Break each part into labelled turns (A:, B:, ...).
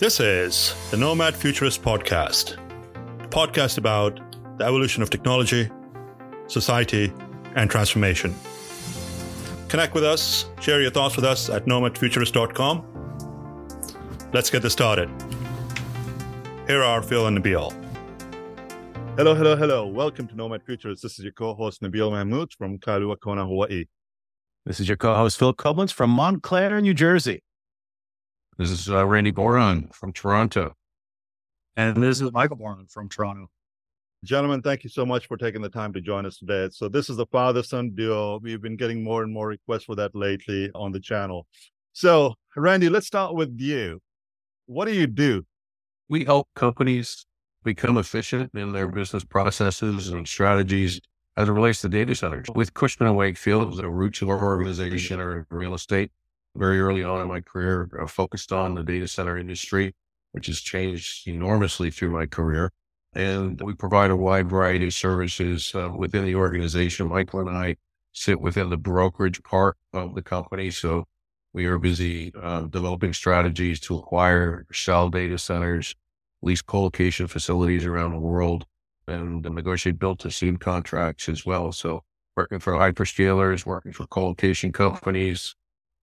A: This is the Nomad Futurist Podcast, a podcast about the evolution of technology, society, and transformation. Connect with us, share your thoughts with us at nomadfuturist.com. Let's get this started. Here are Phil and Nabeel. Hello, hello, hello. Welcome to Nomad Futurist. This is your co-host Nabeel Mahmood from Kailua Kona, Hawaii.
B: This is your co-host Phil Koblence from Montclair, New Jersey.
C: This is uh, Randy Borron from Toronto.
D: And this is Michael Borron from Toronto.
A: Gentlemen, thank you so much for taking the time to join us today. So this is the father-son duo. We've been getting more and more requests for that lately on the channel. So, Randy, let's start with you. What do you do?
C: We help companies become efficient in their business processes and strategies as it relates to data centers. With Cushman and Wakefield, the roots of our organization are real estate very early on in my career, uh, focused on the data center industry, which has changed enormously through my career. And we provide a wide variety of services uh, within the organization. Michael and I sit within the brokerage part of the company. So we are busy uh, developing strategies to acquire, sell data centers, lease co-location facilities around the world, and negotiate built to suit contracts as well. So working for hyperscalers, working for co-location companies,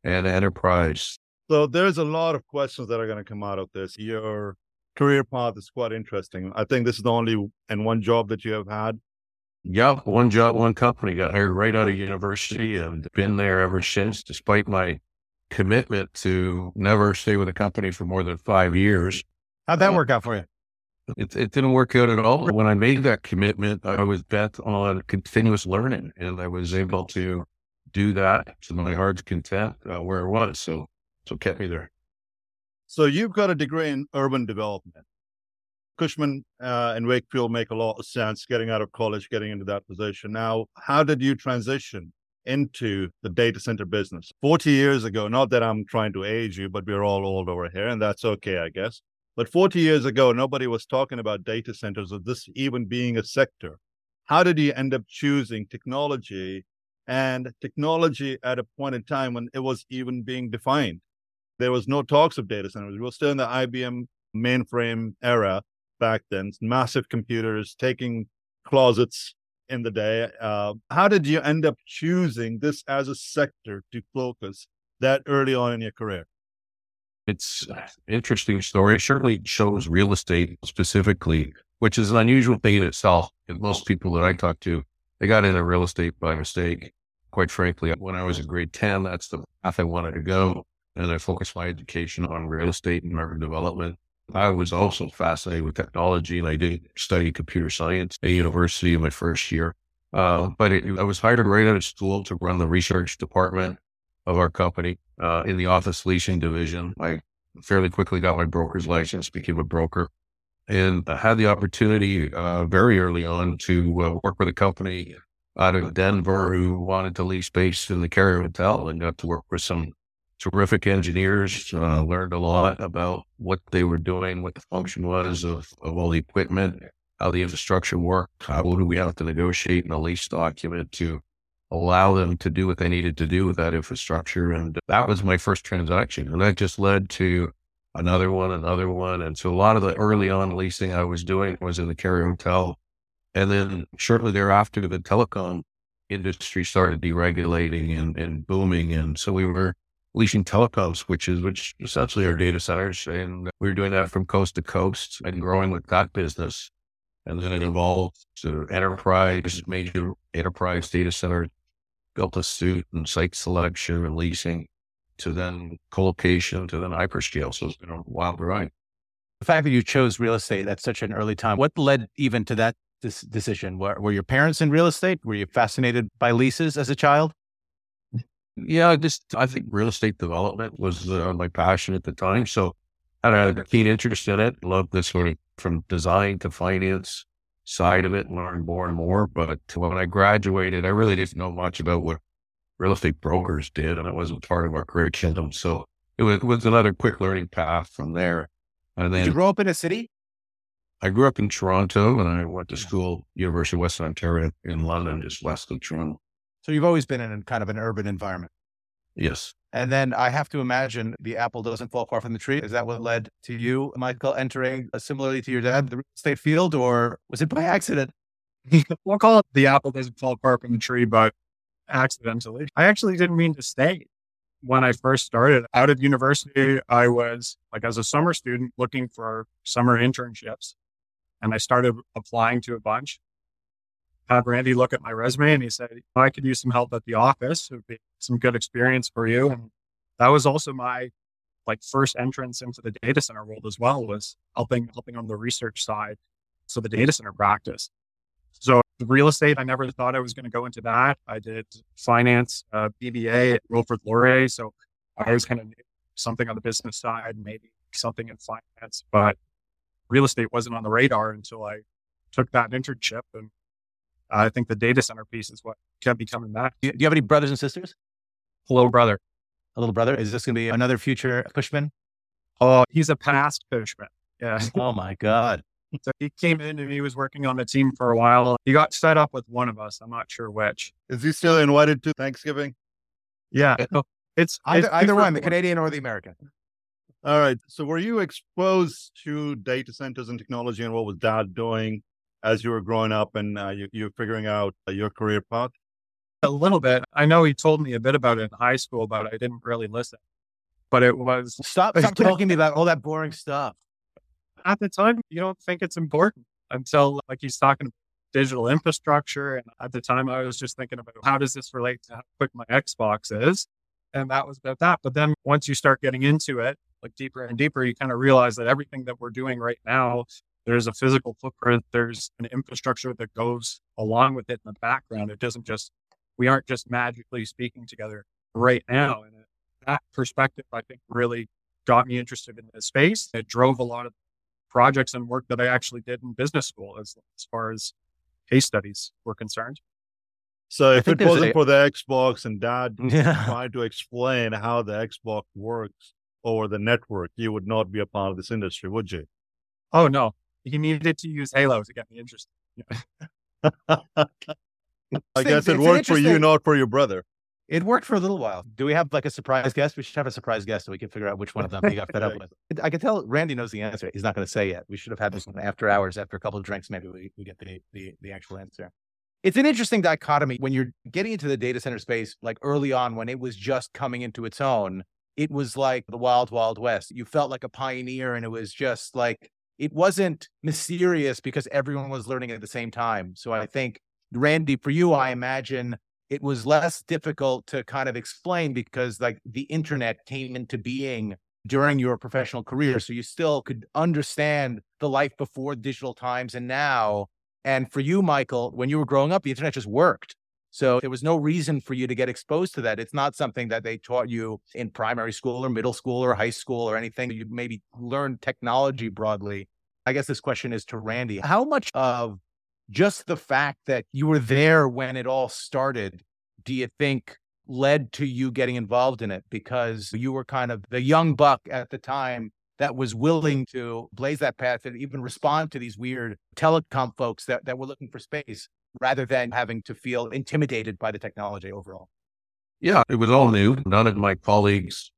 C: and enterprise.
A: So there's a lot of questions that are going to come out of this. Your career path is quite interesting. I think this is the only and one job that you have had.
C: Yeah, one job, one company. Got hired right out of university and been there ever since, despite my commitment to never stay with a company for more than five years.
B: How'd that uh, work out for you?
C: It, it didn't work out at all. When I made that commitment, I was bent on continuous learning and I was able to do that to my heart's content uh, where it was. So, so kept me there.
A: So you've got a degree in urban development. Cushman uh, and Wakefield make a lot of sense getting out of college, getting into that position. Now, how did you transition into the data center business? 40 years ago, not that I'm trying to age you, but we're all old over here, and that's okay, I guess. But 40 years ago, nobody was talking about data centers or this even being a sector. How did you end up choosing technology and technology at a point in time when it was even being defined. There was no talks of data centers. We were still in the IBM mainframe era back then, massive computers taking closets in the day. Uh, how did you end up choosing this as a sector to focus that early on in your career?
C: It's an interesting story. It certainly shows real estate specifically, which is an unusual thing in itself. And most people that I talk to they got into real estate by mistake. Quite frankly, when I was in grade 10, that's the path I wanted to go. And I focused my education on real estate and urban development. I was also fascinated with technology and I did study computer science at university in my first year. Uh, but it, I was hired right out of school to run the research department of our company uh, in the office leasing division. I fairly quickly got my broker's license, became a broker and I had the opportunity uh, very early on to uh, work with a company out of Denver who wanted to lease space in the Carrier Hotel and got to work with some terrific engineers. Uh, learned a lot about what they were doing, what the function was of, of all the equipment, how the infrastructure worked, how do we have to negotiate in a lease document to allow them to do what they needed to do with that infrastructure. And that was my first transaction. And that just led to another one, another one. And so a lot of the early on leasing I was doing was in the Carrier Hotel. And then shortly thereafter, the telecom industry started deregulating and, and booming. And so we were leasing telecom switches, which essentially are data centers. And we were doing that from coast to coast and growing with that business. And then it evolved to enterprise, major enterprise data center, built a suit and site selection and leasing to then colocation to then hyperscale. So it's been a wild ride.
B: The fact that you chose real estate at such an early time, what led even to that this decision? Were, were your parents in real estate? Were you fascinated by leases as a child?
C: Yeah, just I think real estate development was uh, my passion at the time. So I had a keen interest in it. Loved this sort of from design to finance side of it, learned more and more. But when I graduated, I really didn't know much about what real estate brokers did, and it wasn't part of our curriculum. So it was, it was another quick learning path from there.
B: And then did you grow up in a city?
C: I grew up in Toronto, and I went to school University of Western Ontario in London, just west of Toronto.
B: So you've always been in kind of an urban environment.
C: Yes,
B: And then I have to imagine the apple doesn't fall far from the tree. Is that what led to you, Michael, entering uh, similarly to your dad, the real estate field, or was it by accident?
D: we'll call it the apple doesn't fall far from the tree, but accidentally. I actually didn't mean to stay. When I first started out of university, I was like as a summer student looking for summer internships. And I started applying to a bunch. Had Randy look at my resume and he said, oh, I could use some help at the office. It would be some good experience for you. And that was also my like first entrance into the data center world as well was helping helping on the research side. So the data center practice. Real estate, I never thought I was going to go into that. I did finance, uh, BBA at Wilfrid Laurier. So I was kind of something on the business side, maybe something in finance, but real estate wasn't on the radar until I took that internship. And I think the data center piece is what kept me coming back.
B: Do you, do you have any brothers and sisters?
D: Hello, brother.
B: A little brother? Is this going to be another future Cushman?
D: Oh, he's a past Cushman. Yeah.
B: Oh my God.
D: So he came in and he was working on the team for a while. He got set up with one of us. I'm not sure which.
A: Is he still invited to Thanksgiving?
D: Yeah. So it's
B: Either,
D: it's
B: either one, the Canadian or the American.
A: All right. So were you exposed to data centers and technology and what was dad doing as you were growing up and uh, you, you're figuring out uh, your career path?
D: A little bit. I know he told me a bit about it in high school, but I didn't really listen. But it was
B: Stop, stop talking to me about all that boring stuff.
D: At the time, you don't think it's important until like he's talking digital infrastructure. And at the time, I was just thinking about how does this relate to how quick my Xbox is? And that was about that. But then once you start getting into it, like deeper and deeper, you kind of realize that everything that we're doing right now, there's a physical footprint, there's an infrastructure that goes along with it in the background. It doesn't just, we aren't just magically speaking together right now. And that perspective, I think, really got me interested in this space. It drove a lot of projects and work that I actually did in business school as, as far as case studies were concerned.
A: So if it wasn't
B: a-
A: for the Xbox and dad
B: Yeah.
A: trying to explain how the Xbox works over the network, you would not be a part of this industry, would you?
D: Oh no, he needed to use Halo to get me interested.
A: I
B: It's-
A: guess it worked for you, not for your brother.
B: It worked for a little while. Do we have like a surprise guest? We should have a surprise guest so we can figure out which one of them he got fed up with. I can tell Randy knows the answer. He's not going to say yet. We should have had this one after hours, after a couple of drinks. Maybe we, we get the, the, the actual answer. It's an interesting dichotomy when you're getting into the data center space, like early on when it was just coming into its own. It was like the wild, wild west. You felt like a pioneer, and it was just like it wasn't mysterious because everyone was learning at the same time. So I think, Randy, for you, I imagine it was less difficult to kind of explain because like the internet came into being during your professional career. So you still could understand the life before digital times and now. And for you, Michael, when you were growing up, the internet just worked. So there was no reason for you to get exposed to that. It's not something that they taught you in primary school or middle school or high school or anything. You maybe learned technology broadly. I guess this question is to Randy. How much of just the fact that you were there when it all started, do you think led to you getting involved in it because you were kind of the young buck at the time that was willing to blaze that path and even respond to these weird telecom folks that, that were looking for space rather than having to feel intimidated by the technology overall?
C: Yeah, it was all new. None of my colleagues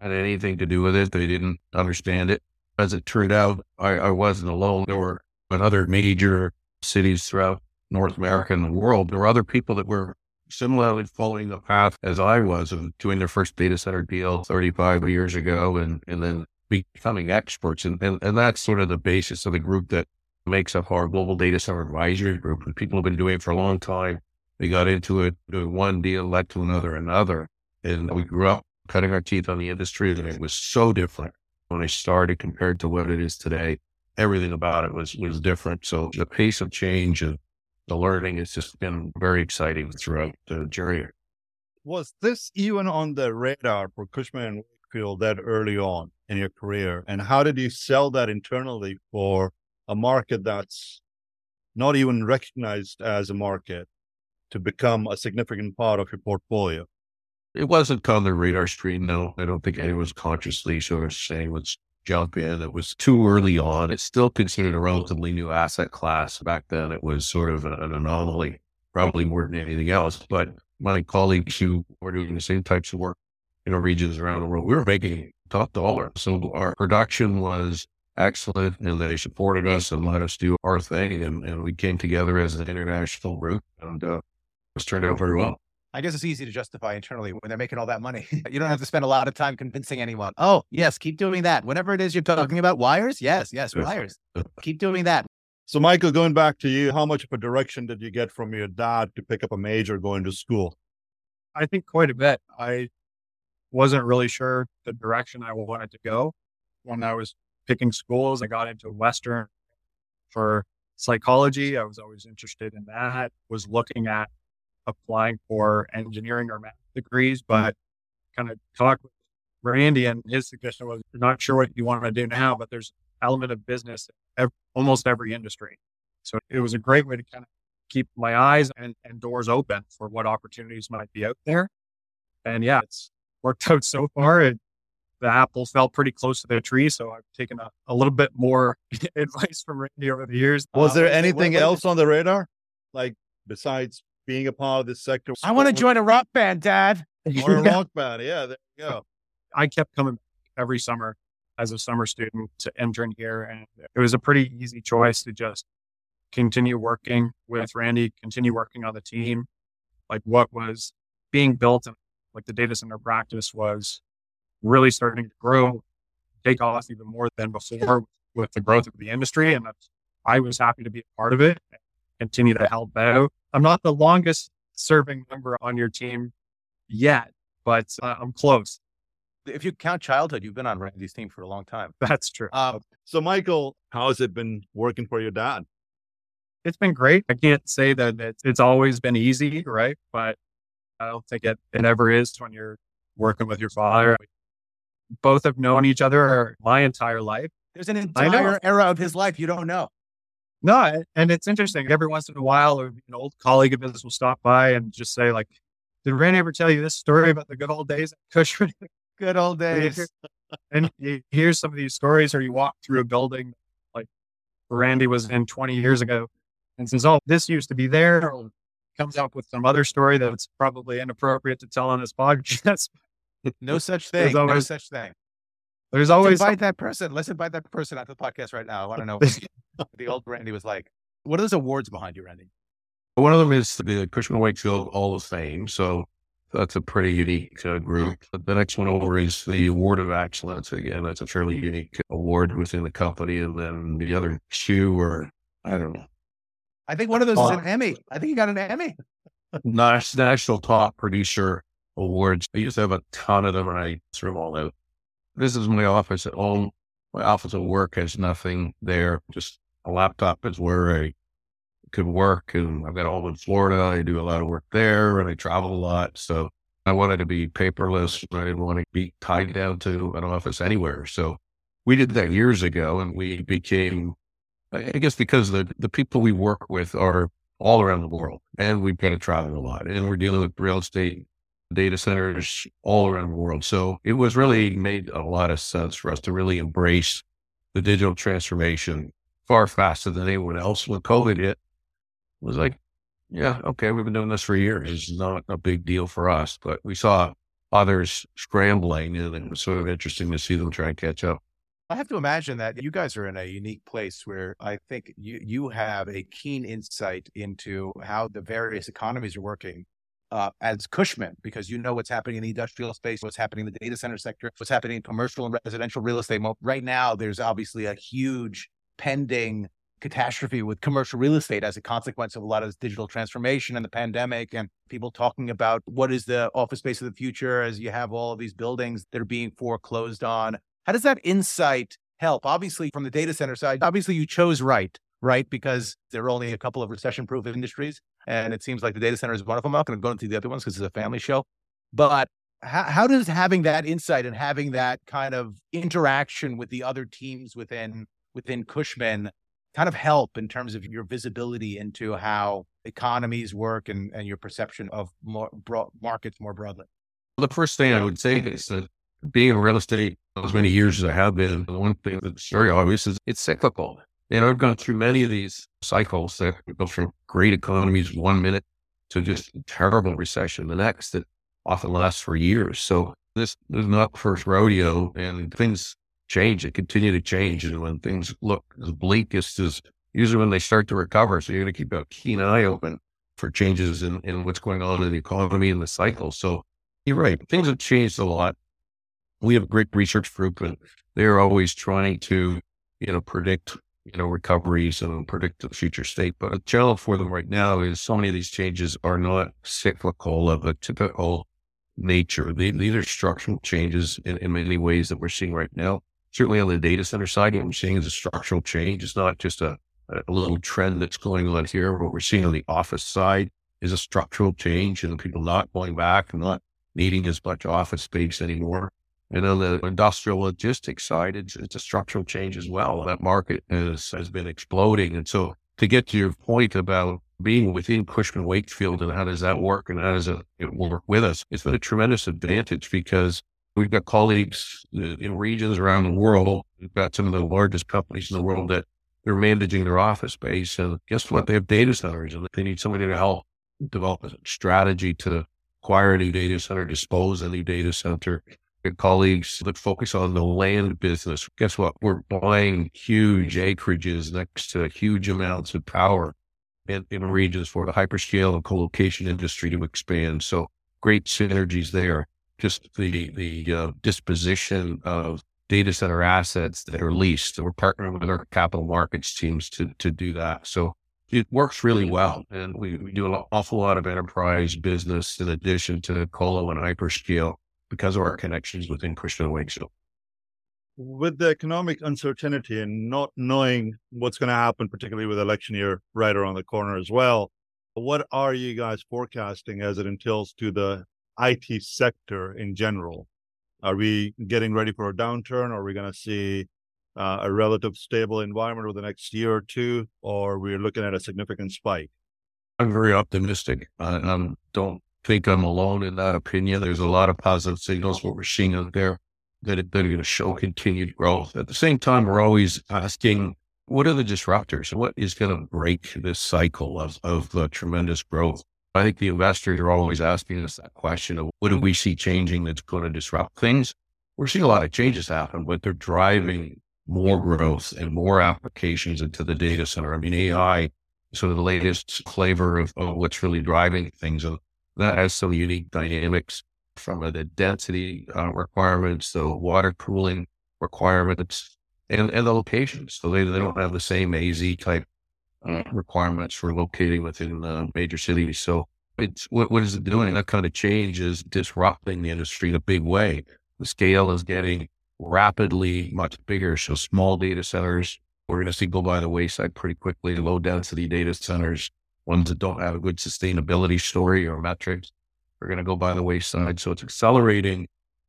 C: had anything to do with it. They didn't understand it. As it turned out, I, I wasn't alone. There were in other major cities throughout North America and the world. There were other people that were similarly following the path as I was of doing their first data center deal 35 years ago and, and then becoming experts. And, and, and that's sort of the basis of the group that makes up our global data center advisory group. And people have been doing it for a long time. They got into it, doing one deal led to another, another. And we grew up cutting our teeth on the industry and it was so different when I started compared to what it is today. Everything about it was, was different. So the pace of change and the learning has just been very exciting throughout the journey.
A: Was this even on the radar for Cushman and Wakefield that early on in your career? And how did you sell that internally for a market that's not even recognized as a market to become a significant part of your portfolio?
C: It wasn't on the radar screen. No, I don't think anyone was consciously sort of saying let's jump in. It was too early on. It's still considered a relatively new asset class. Back then, it was sort of an anomaly, probably more than anything else. But my colleagues who were doing the same types of work you know, regions around the world. We were making top dollar. So our production was excellent and they supported us and let us do our thing. And, and we came together as an international group and uh, it's turned out very well.
B: I guess it's easy to justify internally when they're making all that money. you don't have to spend a lot of time convincing anyone. Oh, yes, keep doing that. Whatever it is you're talking about, wires? Yes, yes, wires. keep doing that.
A: So, Michael, going back to you, how much of a direction did you get from your dad to pick up a major going to school?
D: I think quite a bit. I wasn't really sure the direction I wanted to go when I was picking schools. I got into Western for psychology. I was always interested in that. Was looking at applying for engineering or math degrees, but kind of talk with Randy and his suggestion was not sure what you want to do now, but there's element of business in almost every industry. So it was a great way to kind of keep my eyes and, and doors open for what opportunities might be out there. And yeah, it's worked out so far. It, the apple fell pretty close to the tree. So I've taken a, a little bit more advice from Randy over the years.
A: Was uh, there anything else on the radar? Like besides being a part of this sector?
B: I want to join a rock band, Dad.
A: Or a rock band. Yeah, there you go.
D: I kept coming every summer as a summer student to intern here. And it was a pretty easy choice to just continue working with Randy, continue working on the team. Like what was being built and like the data center practice was really starting to grow, take off even more than before with the growth of the industry. And I was happy to be a part of it, continue to help out. I'm not the longest serving member on your team yet, but uh, I'm close.
B: If you count childhood, you've been on Randy's team for a long time.
D: That's true. Uh,
A: so, Michael, how has it been working for your dad?
D: It's been great. I can't say that it's, it's always been easy, right? But I don't think it, it ever is when you're working with your father. Both have known each other my entire life.
B: There's an entire era of his life you don't know.
D: No, and it's interesting. Every once in a while, an old colleague of his will stop by and just say, like, did Randy ever tell you this story about the good old days at Cushman?
B: good old days.
D: and you hear some of these stories, or you walk through a building like Randy was in 20 years ago and says, Oh, this used to be there, or comes up with some other story that's probably inappropriate to tell on this podcast.
B: no such thing. Always, no such thing.
D: There's always
B: invite that person. Let's invite that person onto the podcast right now. I want to know what the old Randy was like. What are those awards behind you, Randy?
C: One of them is the Cushman Wakefield Hall of Fame. So that's a pretty unique uh, group. The next one over is the Award of Excellence. Again, that's a fairly unique award within the company. And then the other two are, I don't know,
B: I think one of those is an Emmy. I think you got an Emmy.
C: National Top Producer Awards. I used to have a ton of them and I threw them all out. This is my office at home. My office at work has nothing there. Just a laptop is where I could work. And I've got a home in Florida. I do a lot of work there and I travel a lot. So I wanted to be paperless. I didn't want to be tied down to an office anywhere. So we did that years ago and we became I guess because the, the people we work with are all around the world and we've got to travel a lot and we're dealing with real estate data centers all around the world. So it was really made a lot of sense for us to really embrace the digital transformation far faster than anyone else. When COVID hit, it was like, yeah, okay, we've been doing this for years. It's not a big deal for us, but we saw others scrambling and it was sort of interesting to see them try and catch up.
B: I have to imagine that you guys are in a unique place where I think you you have a keen insight into how the various economies are working uh, as Cushman, because you know what's happening in the industrial space, what's happening in the data center sector, what's happening in commercial and residential real estate. Right now, there's obviously a huge pending catastrophe with commercial real estate as a consequence of a lot of digital transformation and the pandemic and people talking about what is the office space of the future as you have all of these buildings that are being foreclosed on how does that insight help? Obviously, from the data center side, obviously you chose right, right? Because there are only a couple of recession proof industries. And it seems like the data center is one of them. I'm not going to go into the other ones because it's a mm-hmm. family show. But how, how does having that insight and having that kind of interaction with the other teams within within Cushman kind of help in terms of your visibility into how economies work and, and your perception of more broad markets more broadly?
C: The first thing I would say is that being in real estate as many years as I have been, the one thing that's very obvious is it's cyclical. And I've gone through many of these cycles that go from great economies one minute to just terrible recession the next that often lasts for years. So This is not the first rodeo, and things change. They continue to change, and when things look as bleak as usually when they start to recover. So you're going to keep a keen eye open for changes in, in what's going on in the economy and the cycle. So you're right. Things have changed a lot. We have a great research group and they're always trying to, you know, predict, you know, recoveries and predict the future state. But a challenge for them right now is so many of these changes are not cyclical of a typical nature. They, these are structural changes in, in many ways that we're seeing right now. Certainly on the data center side, what we're seeing is a structural change. It's not just a, a little trend that's going on here. What we're seeing on the office side is a structural change and people not going back and not needing as much office space anymore. And on the industrial logistics side, it's, it's a structural change as well. That market has, has been exploding. And so to get to your point about being within Cushman Wakefield and how does that work and how does it, it work with us, it's been a tremendous advantage because we've got colleagues in regions around the world. We've got some of the largest companies in the world that they're managing their office space. And guess what? They have data centers and they need somebody to help develop a strategy to acquire a new data center, dispose a new data center. Colleagues that focus on the land business. Guess what? We're buying huge acreages next to huge amounts of power in, in regions for the hyperscale and co-location industry to expand. So great synergies there. Just the the uh, disposition of data center assets that are leased. So we're partnering with our capital markets teams to to do that. So it works really well. And we, we do an awful lot of enterprise business in addition to colo and hyperscale because of our connections within Cushman Wakefield.
A: With the economic uncertainty and not knowing what's going to happen, particularly with election year right around the corner as well, what are you guys forecasting as it entails to the IT sector in general? Are we getting ready for a downturn? Are we going to see uh, a relative stable environment over the next year or two, or we're looking at a significant spike?
C: I'm very optimistic. I, I don't think I'm alone in that opinion. There's a lot of positive signals what we're seeing out there that, are going to show continued growth. At the same time, we're always asking, what are the disruptors? What is going to break this cycle of, of uh, tremendous growth? I think the investors are always asking us that question of what do we see changing that's going to disrupt things? We're seeing a lot of changes happen, but they're driving more growth and more applications into the data center. I mean, AI, sort of the latest flavor of, of what's really driving things. That has some unique dynamics from the density uh, requirements, the water cooling requirements, and, and the locations. So they, they don't have the same AZ type uh, requirements for locating within major cities. So it's what, what is it doing? That kind of change is disrupting the industry in a big way. The scale is getting rapidly much bigger. So small data centers, we're going to see go by the wayside pretty quickly. Low density data centers, ones that don't have a good sustainability story or metrics, are going to go by the wayside. So it's accelerating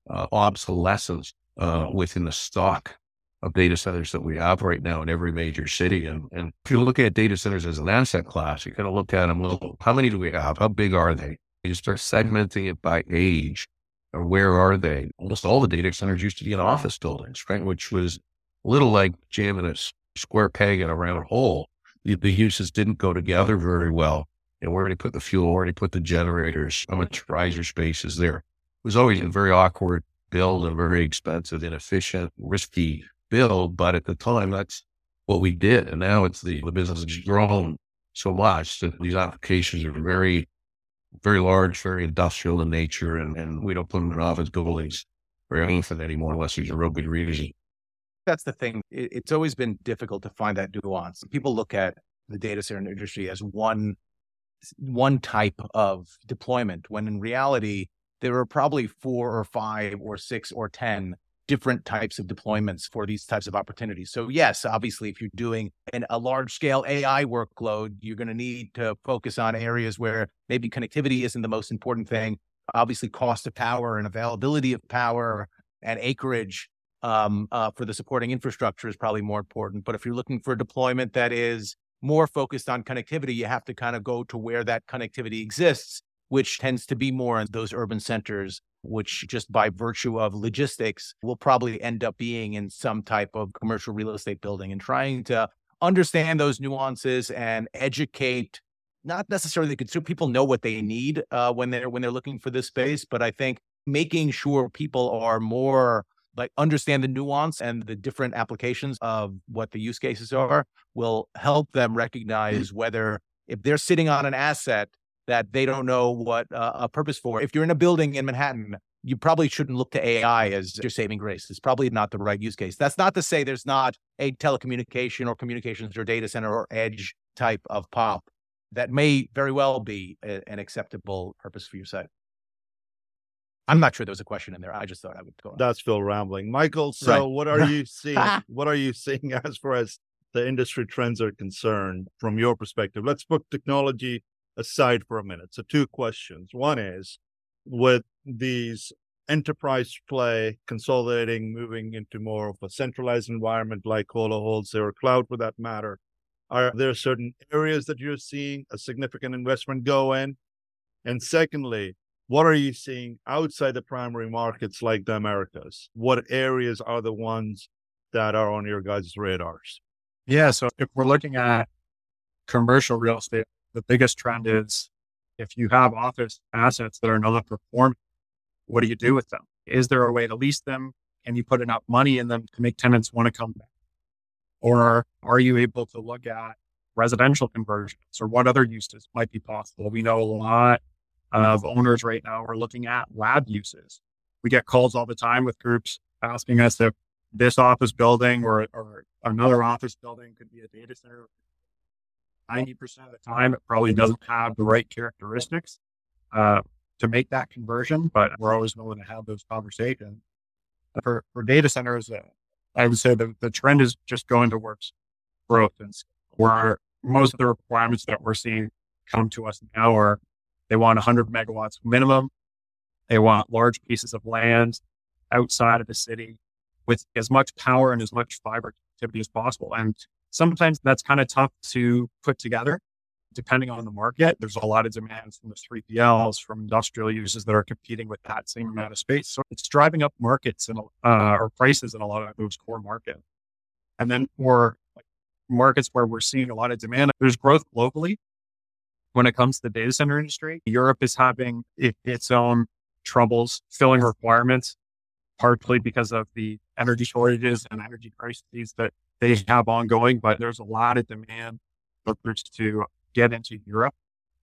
C: uh, obsolescence uh, within the stock of data centers that we have right now in every major city. And, and if you look at data centers as an asset class, you kind of look at them, look, how many do we have? How big are they? You start segmenting it by age or where are they? Almost all the data centers used to be in office buildings, right? Which was a little like jamming a square peg in a round hole. The, the uses didn't go together very well. And where they put the fuel, where they put the generators, how much riser space is there? It was always a very awkward build a very expensive, inefficient, risky build. But at the time, that's what we did. And now it's the, the business has grown so much that these applications are very very large, very industrial in nature, and, and we don't put them in office buildings very often anymore unless there's a real good reason.
B: That's the thing. It, it's always been difficult to find that nuance. People look at the data center industry as one one type of deployment, when in reality there are probably four or five or six or ten different types of deployments for these types of opportunities. So yes, obviously, if you're doing an, a large scale AI workload, you're going to need to focus on areas where maybe connectivity isn't the most important thing. Obviously, cost of power and availability of power and acreage um, uh, for the supporting infrastructure is probably more important. But if you're looking for a deployment that is more focused on connectivity, you have to kind of go to where that connectivity exists, which tends to be more in those urban centers which just by virtue of logistics will probably end up being in some type of commercial real estate building and trying to understand those nuances and educate not necessarily the consumer people know what they need uh, when they're when they're looking for this space but i think making sure people are more like understand the nuance and the different applications of what the use cases are will help them recognize whether if they're sitting on an asset that they don't know what uh, a purpose for. If you're in a building in Manhattan, you probably shouldn't look to AI as your saving grace. It's probably not the right use case. That's not to say there's not a telecommunication or communications or data center or edge type of pop that may very well be a, an acceptable purpose for your site. I'm not sure there was a question in there. I just thought I would go. On.
A: That's Phil rambling. Michael, so
B: Right.
A: what are you seeing? what are you seeing as far as the industry trends are concerned from your perspective? Let's put technology aside for a minute. So two questions. One is with these enterprise play consolidating, moving into more of a centralized environment like Cola holds or cloud for that matter. Are there certain areas that you're seeing a significant investment go in? And secondly, what are you seeing outside the primary markets like the Americas? What areas are the ones that are on your guys' radars?
D: Yeah. So if we're looking at commercial real estate, the biggest trend is if you have office assets that are not performing, what do you do with them? Is there a way to lease them? Can you put enough money in them to make tenants want to come back? Or are you able to look at residential conversions or what other uses might be possible? We know a lot of owners right now are looking at lab uses. We get calls all the time with groups asking us if this office building or, or another office building could be a data center. 90% of the time, it probably doesn't have the right characteristics uh, to make that conversion, but we're always willing to have those conversations. For, for data centers, uh, I would say the, the trend is just going towards growth and where most of the requirements that we're seeing come to us now are they want 100 megawatts minimum. They want large pieces of land outside of the city with as much power and as much fiber activity as possible. And sometimes that's kind of tough to put together depending on the market. There's a lot of demands from the 3PLs, from industrial uses that are competing with that same amount of space. So it's driving up markets and uh, or prices in a lot of those core markets. And then for markets where we're seeing a lot of demand, there's growth globally. When it comes to the data center industry, Europe is having its own troubles filling requirements, partly because of the energy shortages and energy crises that they have ongoing. But there's a lot of demand for to get into Europe,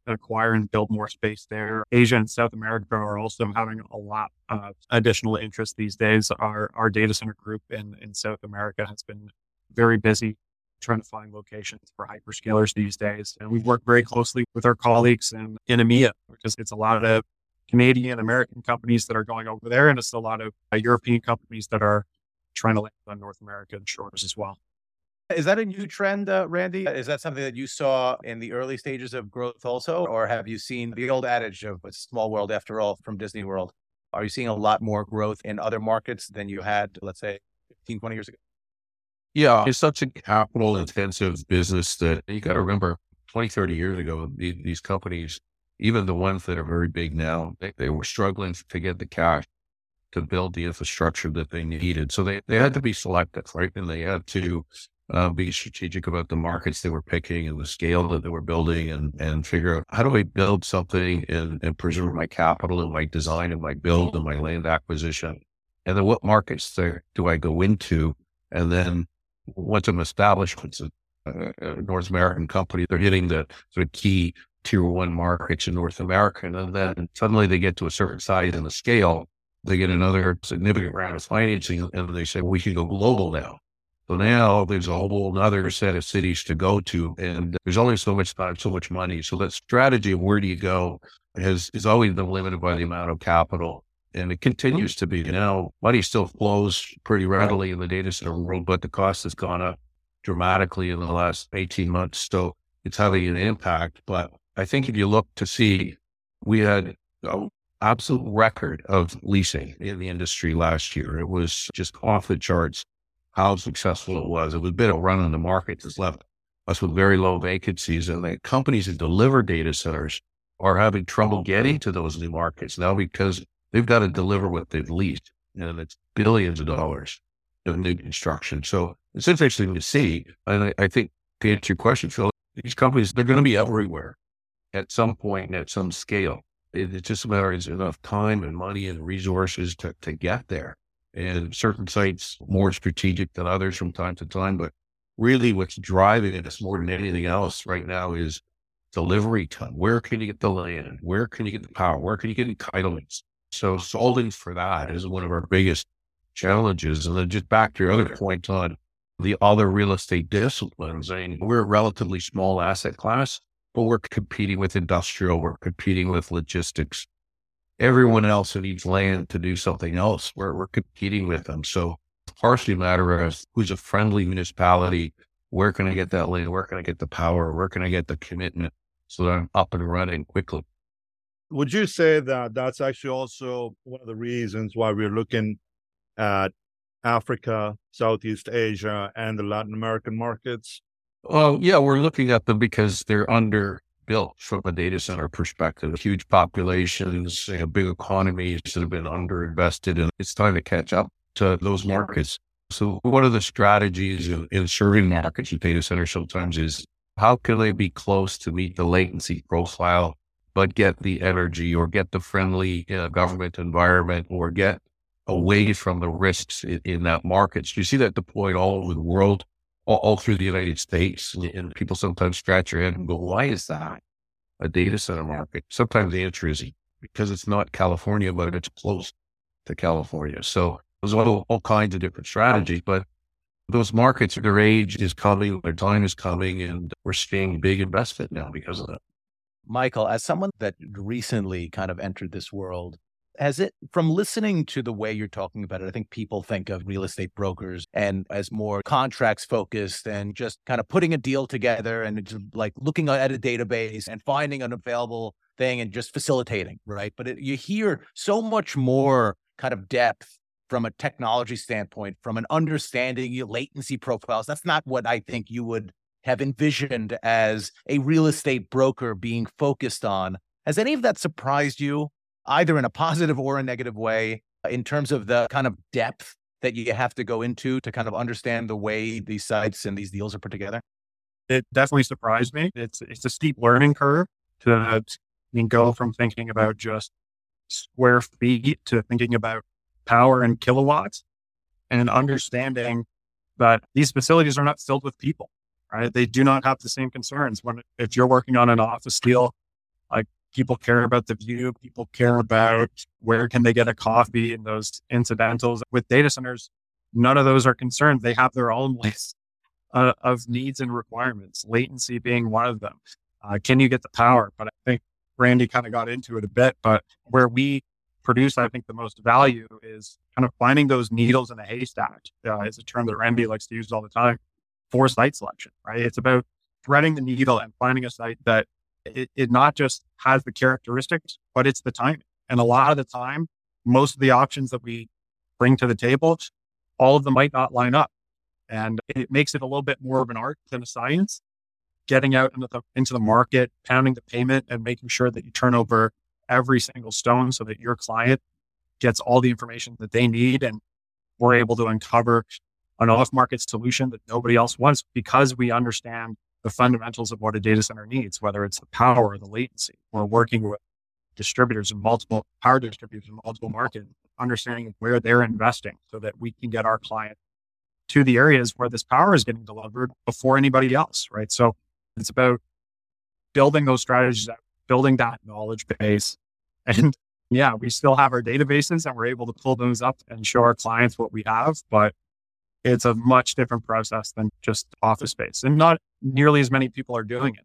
D: acquire and build more space there. Asia and South America are also having a lot of additional interest these days. Our our data center group in, in South America has been very busy trying to find locations for hyperscalers these days. And we work very closely with our colleagues in, in EMEA because it's a lot of Canadian American companies that are going over there. And it's a lot of uh, European companies that are trying to land on North American shores as well.
B: Is that a new trend, uh, Randy? Is that something that you saw in the early stages of growth also? Or have you seen the old adage of it's small world after all from Disney World? Are you seeing a lot more growth in other markets than you had, let's say, 15, 20 years ago?
C: Yeah, it's such a capital intensive business that you got to remember 20, 30 years ago, the, these companies, even the ones that are very big now, they, they were struggling to get the cash to build the infrastructure that they needed. So they, they had to be selective, right? And they had to uh, be strategic about the markets they were picking and the scale that they were building and, and figure out how do I build something and, and preserve my capital and my design and my build and my land acquisition. And then what markets there do I go into? And then once I'm established, a, a, North American company, they're hitting the sort of key tier one markets in North America. And then suddenly they get to a certain size and a scale, they get another significant round of financing and they say, we can go global now. So now there's a whole other set of cities to go to, and there's only so much time, so much money. So that strategy of where do you go has is always been limited by the amount of capital, and it mm-hmm. continues to be. Now money still flows pretty readily in the data center world, but the cost has gone up dramatically in the last 18 months. So it's having an impact. But I think if you look to see, we had an absolute record of leasing in the industry last year. It was just off the charts how successful it was. It was a bit of a run on the market that's left us with very low vacancies. And the companies that deliver data centers are having trouble getting to those new markets now because they've got to deliver what they've leased. And it's billions of dollars of new construction. So it's interesting to see. And I, I think to answer your question, Phil, these companies, they're going to be everywhere at some point at some scale. It, it's just a matter of enough time and money and resources to, to get there. And certain sites more strategic than others from time to time. But really what's driving it is more than anything else right now is delivery time. Where can you get the land? Where can you get the power? Where can you get entitlements? So solving for that is one of our biggest challenges. And then just back to your other point on the other real estate disciplines. I mean, we're a relatively small asset class, but we're competing with industrial, we're competing with logistics. Everyone else who needs land to do something else, we're, we're competing with them. So it's partially a matter of who's a friendly municipality, where can I get that land? Where can I get the power? Where can I get the commitment so that I'm up and running quickly?
A: Would you say that that's actually also one of the reasons why we're looking at Africa, Southeast Asia, and the Latin American markets?
C: Well, yeah, we're looking at them because they're underbuilt from a data center perspective. Huge populations, you know, big economies that have been underinvested, and it's time to catch up to those markets. So, one of the strategies in, in serving markets with data centers sometimes is how can they be close to meet the latency profile, but get the energy or get the friendly uh, government environment or get away from the risks in, in that market. So you see that deployed all over the world, all, all through the United States. And, people sometimes scratch their head and go, why is that a data center market? Sometimes the answer is because it's not California, but it's close to California. So there's all, all kinds of different strategies, but those markets, their age is coming, their time is coming, and we're seeing big investment now because of that.
B: Michael, as someone that recently kind of entered this world, has it from listening to the way you're talking about it, I think people think of real estate brokers and as more contracts focused and just kind of putting a deal together and just like looking at a database and finding an available thing and just facilitating, right? But it, you hear so much more kind of depth from a technology standpoint, from an understanding your latency profiles. That's not what I think you would have envisioned as a real estate broker being focused on. Has any of that surprised you either in a positive or a negative way in terms of the kind of depth that you have to go into to kind of understand the way these sites and these deals are put together?
D: It definitely surprised me. It's it's a steep learning curve to I mean, go from thinking about just square feet to thinking about power and kilowatts and understanding that these facilities are not filled with people, right? They do not have the same concerns. When if you're working on an office deal, like people care about the view people care about where can they get a coffee and those incidentals. With data centers none of those are concerned. They have their own list uh, of needs and requirements latency being one of them. Uh, can you get the power? But i think randy kind of got into it a bit but where we produce i think the most value is kind of finding those needles in a haystack. Uh, is a term that randy likes to use all the time for site selection right it's about threading the needle and finding a site that it, it not just has the characteristics, but it's the timing. And a lot of the time, most of the options that we bring to the table, all of them might not line up. And it makes it a little bit more of an art than a science. Getting out into the, into the market, pounding the payment, and making sure that you turn over every single stone so that your client gets all the information that they need. And we're able to uncover an off market solution that nobody else wants because we understand the fundamentals of what a data center needs, whether it's the power or the latency. We're working with distributors and multiple power distributors in multiple markets, understanding where they're investing so that we can get our client to the areas where this power is getting delivered before anybody else, right? So it's about building those strategies, building that knowledge base. And yeah, we still have our databases and we're able to pull those up and show our clients what we have, but it's a much different process than just office space. And not nearly as many people are doing it.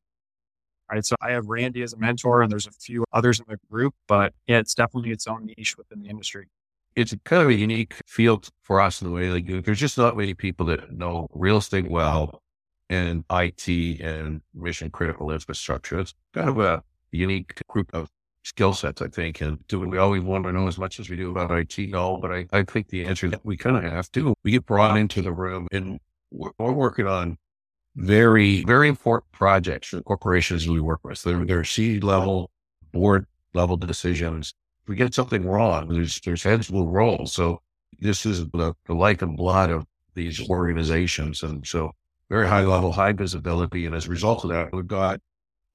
D: Right. So I have Randy as a mentor and there's a few others in the group, but yeah, it's definitely its own niche within the industry.
C: It's kind of a unique field for us in the way like there's just not many people that know real estate well and IT and mission critical infrastructure. It's kind of a unique group of skill sets, I think. And do we always want to know as much as we do about IT? No, but I, I think the answer that we kind of have to. We get brought into the room and we're, we're working on very, very important projects for the corporations we work with. They're, they're C level, board level decisions. If we get something wrong, there's, there's heads will roll. So this is the, the life and blood of these organizations. And so very high level, high visibility. And as a result of that, we've got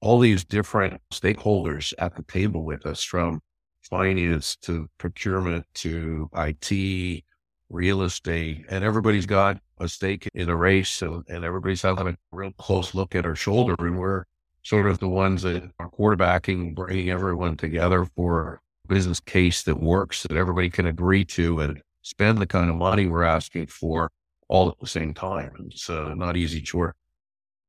C: all these different stakeholders at the table with us from finance to procurement to IT, real estate, and everybody's got a stake in a race and, and everybody's having a real close look at our shoulder. And we're sort of the ones that are quarterbacking, bringing everyone together for a business case that works, that everybody can agree to and spend the kind of money we're asking for all at the same time. It's not easy chore.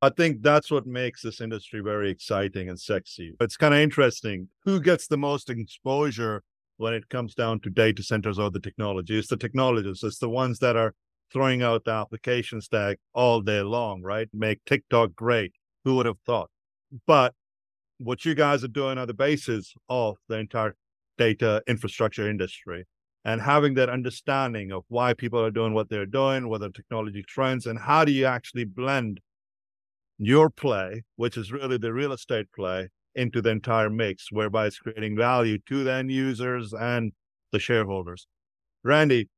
A: I think that's what makes this industry very exciting and sexy. It's kind of interesting. Who gets the most exposure when it comes down to data centers or the technology? It's the technologists. It's the ones that are throwing out the application stack all day long, right? Make TikTok great. Who would have thought? But what you guys are doing are the basis of the entire data infrastructure industry and having that understanding of why people are doing what they're doing, what are technology trends, and how do you actually blend your play, which is really the real estate play, into the entire mix, whereby it's creating value to the end users and the shareholders. Randy,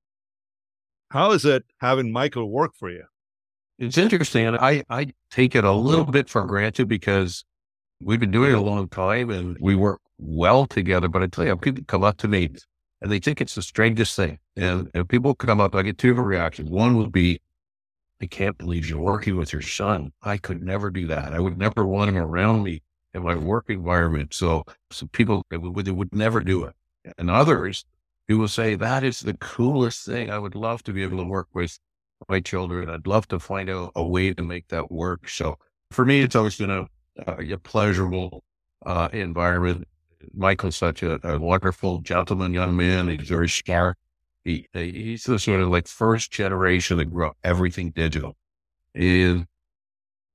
A: how is it having Michael work for you?
C: It's interesting. I, I take it a little bit for granted because we've been doing it a long time and we work well together. But I tell you, people come up to me and they think it's the strangest thing. And, and people come up, I get two reactions. One would be, I can't believe you're working with your son. I could never do that. I would never want him around me in my work environment. So, so people they would never do it. And others who will say, that is the coolest thing. I would love to be able to work with my children. I'd love to find out a way to make that work. So for me, it's always been a, a pleasurable uh, environment. Michael's such a, a, wonderful gentleman, young man. He's very smart. He, he's the sort of like first generation that grew up everything digital. And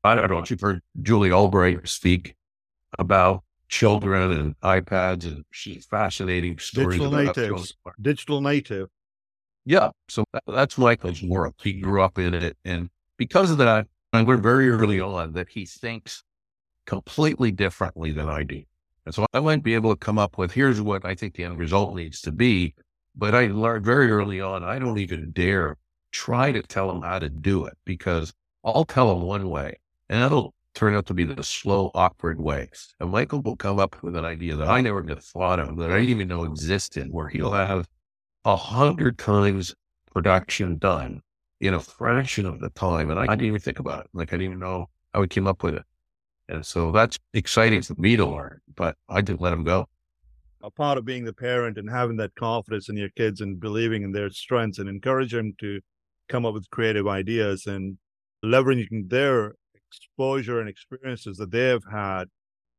C: I don't know if you've heard Julie Albright speak about children and iPads and she's fascinating stories.
A: Digital natives. Digital native.
C: Yeah. So that, that's Michael's world. He grew up in it. And because of that, I learned very early on that he thinks completely differently than I do. And so I might be able to come up with here's what I think the end result needs to be. But I learned very early on, I don't even dare try to tell him how to do it because I'll tell him one way and that'll turn out to be the slow, awkward way. And Michael will come up with an idea that I never even thought of, that I didn't even know existed, where he'll have a hundred times production done in a fraction of the time. And I, I, didn't even think about it. Like I didn't even know how he came up with it. And so that's exciting for me to learn, but I didn't let him go
A: a part of being the parent and having that confidence in your kids and believing in their strengths and encourage them to come up with creative ideas and leveraging their exposure and experiences that they have had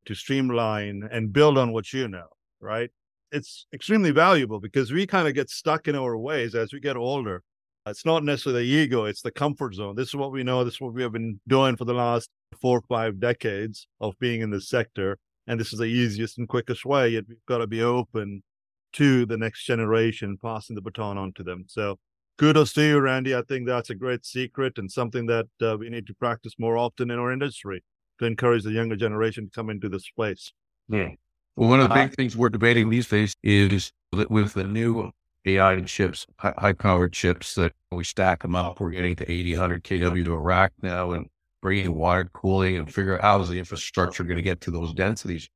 A: to streamline and build on what you know, right? It's extremely valuable because we kind of get stuck in our ways as we get older. It's not necessarily the ego, it's the comfort zone. This is what we know. This is what we have been doing for the last four or five decades of being in this sector and this is the easiest and quickest way. Yet we've got to be open to the next generation, passing the baton on to them. So kudos to you, Randy. I think that's a great secret and something that uh, we need to practice more often in our industry to encourage the younger generation to come into this place.
C: Yeah. Well, one of the big uh, things we're debating these days is that with the new AI chips, high powered chips that we stack them up, we're getting to 80, 100 kW to a rack now. And bringing water cooling and figure out how's the infrastructure going to get to those densities.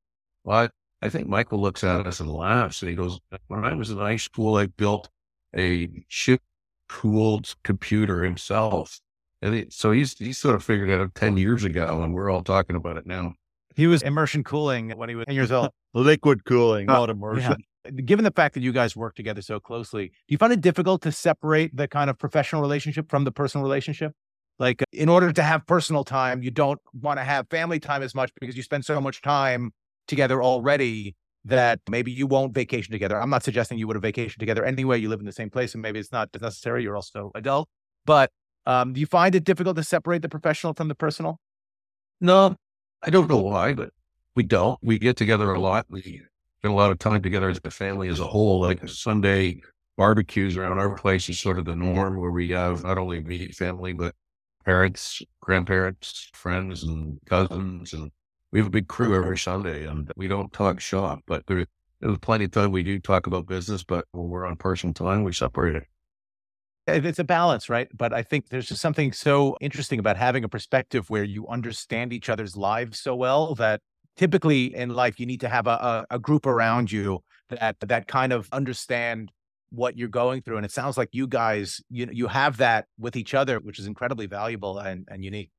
C: Well, I, I think Michael looks at us and laughs and he goes, when I was in high school, I built a chip cooled computer himself. And it, so he's, he sort of figured it out 10 years ago and we're all talking about it now.
B: He was immersion cooling when he was 10 years old.
A: Liquid cooling, uh, not immersion.
B: Yeah. Given the fact that you guys work together so closely, do you find it difficult to separate the kind of professional relationship from the personal relationship? Like, in order to have personal time, you don't want to have family time as much because you spend so much time together already that maybe you won't vacation together. I'm not suggesting you would have vacation together anyway. You live in the same place and maybe it's not necessary. You're also adult. But um, do you find it difficult to separate the professional from the personal?
C: No, I don't know why, but we don't. We get together a lot. We spend a lot of time together as a family as a whole. Like Sunday barbecues around our place is sort of the norm where we have not only immediate family, but parents, grandparents, friends, and cousins. And we have a big crew every Sunday, and we don't talk shop, but there, there's plenty of time we do talk about business. But when we're on personal time, we separate it.
B: It's a balance, right? But I think there's just something so interesting about having a perspective where you understand each other's lives so well that typically in life, you need to have a, a, a group around you that that kind of understand what you're going through. And it sounds like you guys, you know, you have that with each other, which is incredibly valuable and, and unique.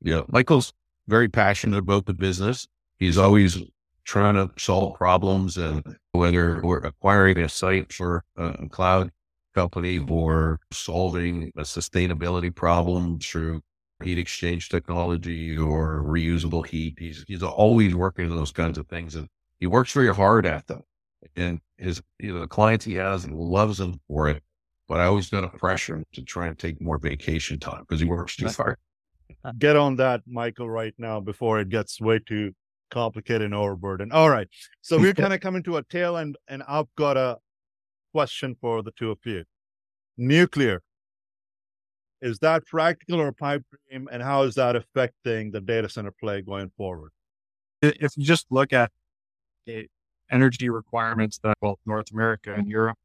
C: Yeah. Michael's very passionate about the business. He's always trying to solve problems and whether we're acquiring a site for a cloud company or solving a sustainability problem through heat exchange technology or reusable heat. He's, he's always working on those kinds of things and he works very hard at them. And his, you know, the clients he has and loves them for it. But I always got to pressure him to try and take more vacation time because he works too hard.
A: Uh, get on that, Michael, right now before it gets way too complicated and overburdened. All right. So we're kind of coming to a tail end, and I've got a question for the two of you. Nuclear. Is that practical or pipe dream? And how is that affecting the data center play going forward?
D: If you just look at the energy requirements that well, North America and mm-hmm. Europe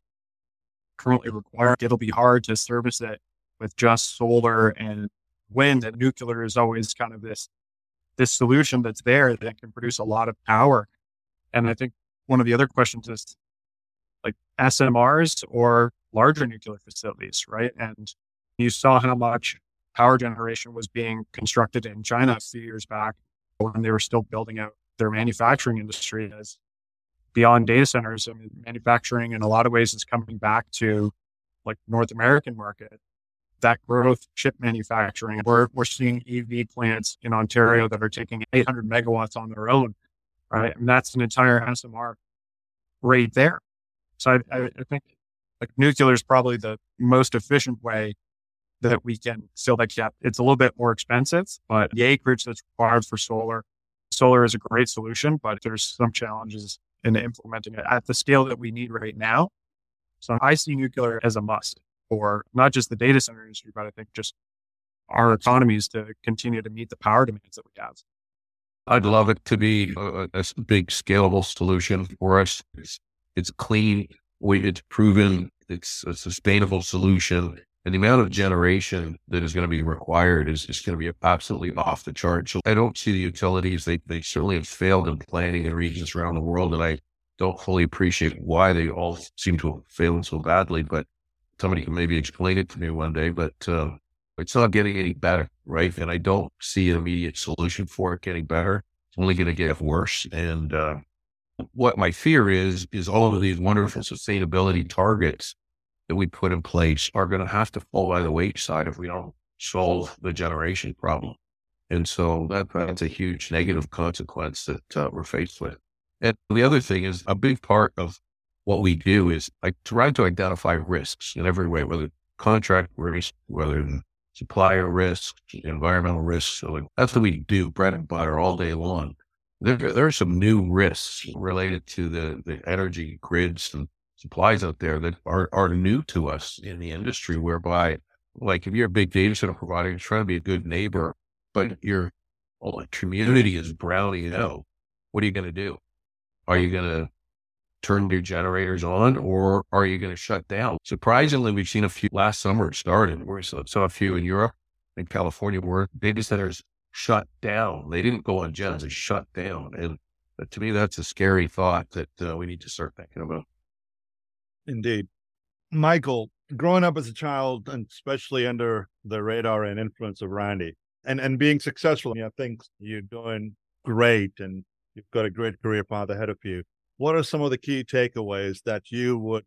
D: currently require, it'll be hard to service it with just solar and wind. And nuclear is always kind of this this solution that's there that can produce a lot of power. And I think one of the other questions is like SMRs or larger nuclear facilities, right? And you saw how much power generation was being constructed in China a few years back when they were still building out their manufacturing industry as beyond data centers. I mean, manufacturing in a lot of ways is coming back to like North American market that growth, chip manufacturing. We're, we're seeing EV plants in Ontario that are taking 800 megawatts on their own, right? And that's an entire SMR right there. So I, I, think like nuclear is probably the most efficient way that we can fill that gap. It's a little bit more expensive, but the acreage that's required for solar, solar is a great solution, but there's some challenges in implementing it at the scale that we need right now. So I see nuclear as a must for not just the data center industry, but I think just our economies to continue to meet the power demands that we have.
C: I'd love it to be a, a big scalable solution for us. It's, it's clean. It's proven. It's a sustainable solution. And the amount of generation that is going to be required is, is going to be absolutely off the chart. So I don't see the utilities. They, they certainly have failed in planning in regions around the world. And I don't fully appreciate why they all seem to have failed so badly. But somebody can maybe explain it to me one day, but uh, it's not getting any better, right? And I don't see an immediate solution for it getting better. It's only going to get worse. And uh, what my fear is, is all of these wonderful sustainability targets that we put in place are going to have to fall by the wayside if we don't solve the generation problem. And so that, that's a huge negative consequence that uh, we're faced with. And the other thing is a big part of what we do is like try to identify risks in every way, whether contract risk, whether supplier risk, environmental risks. So that's what we do, bread and butter all day long. There, there are some new risks related to the, the energy grids and supplies out there that are, are new to us in the industry, whereby like if you're a big data center provider, you're trying to be a good neighbor, but your well, community is browning out. What are you going to do? Are you going to turn your generators on or are you going to shut down? Surprisingly, we've seen a few last summer it started. We saw a few in Europe in California where data centers shut down. They didn't go on gens, they shut down. And to me, that's a scary thought that uh, we need to start thinking about.
A: Indeed. Michael, growing up as a child and especially under the radar and influence of Randy and, and being successful, I think you're doing great and you've got a great career path ahead of you what are some of the key takeaways that you would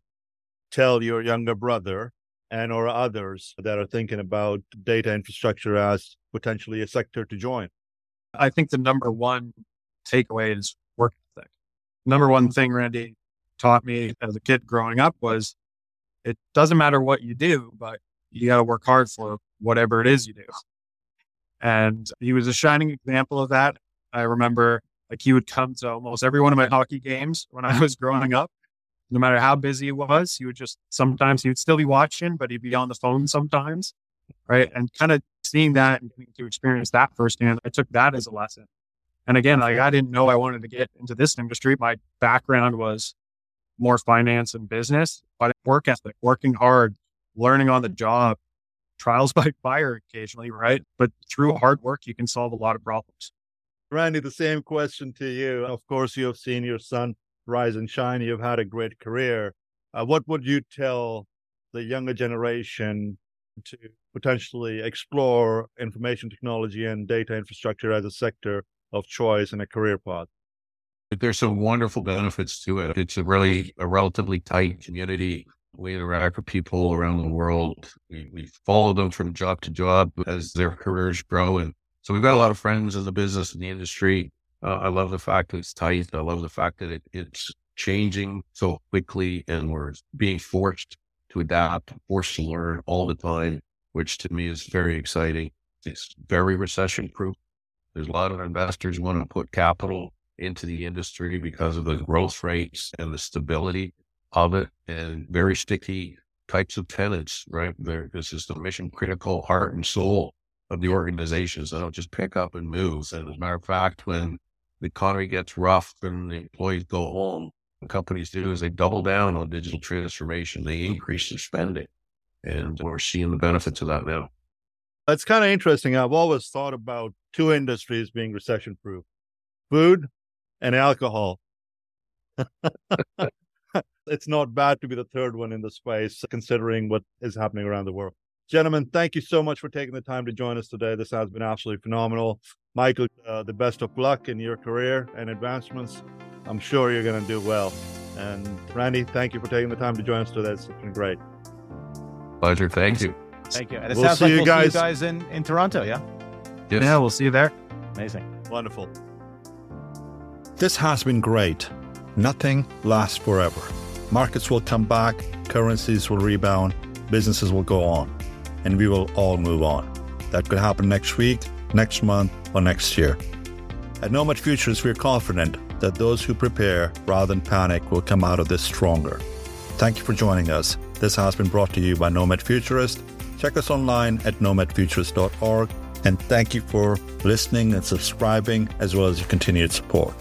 A: tell your younger brother and or others that are thinking about data infrastructure as potentially a sector to join?
D: I think the number one takeaway is work ethic. Number one thing Randy taught me as a kid growing up was it doesn't matter what you do, but you got to work hard for whatever it is you do. And he was a shining example of that. I remember like he would come to almost every one of my hockey games when I was growing up. No matter how busy he was, he would just sometimes he would still be watching, but he'd be on the phone sometimes. Right. And kind of seeing that and getting to experience that firsthand, I took that as a lesson. And again, like I didn't know I wanted to get into this industry. My background was more finance and business, but work ethic, working hard, learning on the job, trials by fire occasionally, right? But through hard work, you can solve a lot of problems.
A: Randy, the same question to you. Of course, you have seen your son rise and shine. You've had a great career. Uh, what would you tell the younger generation to potentially explore information technology and data infrastructure as a sector of choice and a career path?
C: There's some wonderful benefits to it. It's a really a relatively tight community. We interact with people around the world. We, we follow them from job to job as their careers grow. And so we've got a lot of friends in the business in the industry. Uh, I love the fact that it's tight. I love the fact that it, it's changing so quickly and we're being forced to adapt, forced to learn all the time, which to me is very exciting. It's very recession proof. There's a lot of investors want to put capital into the industry because of the growth rates and the stability of it and very sticky types of tenants, right? There, this is the mission critical heart and soul of the organizations. They don't just pick up and move. And as a matter of fact, when the economy gets rough and the employees go home, what companies do is they double down on digital transformation. They increase their spending. And we're seeing the benefits of that now.
A: It's kind of interesting. I've always thought about two industries being recession proof food and alcohol. it's not bad to be the third one in the space, considering what is happening around the world. Gentlemen, thank you so much for taking the time to join us today. This has been absolutely phenomenal. Michael, uh, the best of luck in your career and advancements. I'm sure you're going to do well. And Randy, thank you for taking the time to join us today. It's been great.
C: Pleasure. Thank you.
B: Thank you. And it
A: We'll
B: sounds
A: see
B: like
A: you
B: we'll
A: guys-
B: see you guys in, in Toronto, yeah?
C: Yes.
D: Yeah, we'll see you there.
B: Amazing.
A: Wonderful.
E: This has been great. Nothing lasts forever. Markets will come back, currencies will rebound, businesses will go on, and we will all move on. That could happen next week, next month, or next year. At Nomad Futurist, we're confident that those who prepare rather than panic will come out of this stronger. Thank you for joining us. This has been brought to you by Nomad Futurist. Check us online at nomadfuturist.org. And thank you for listening and subscribing, as well as your continued support.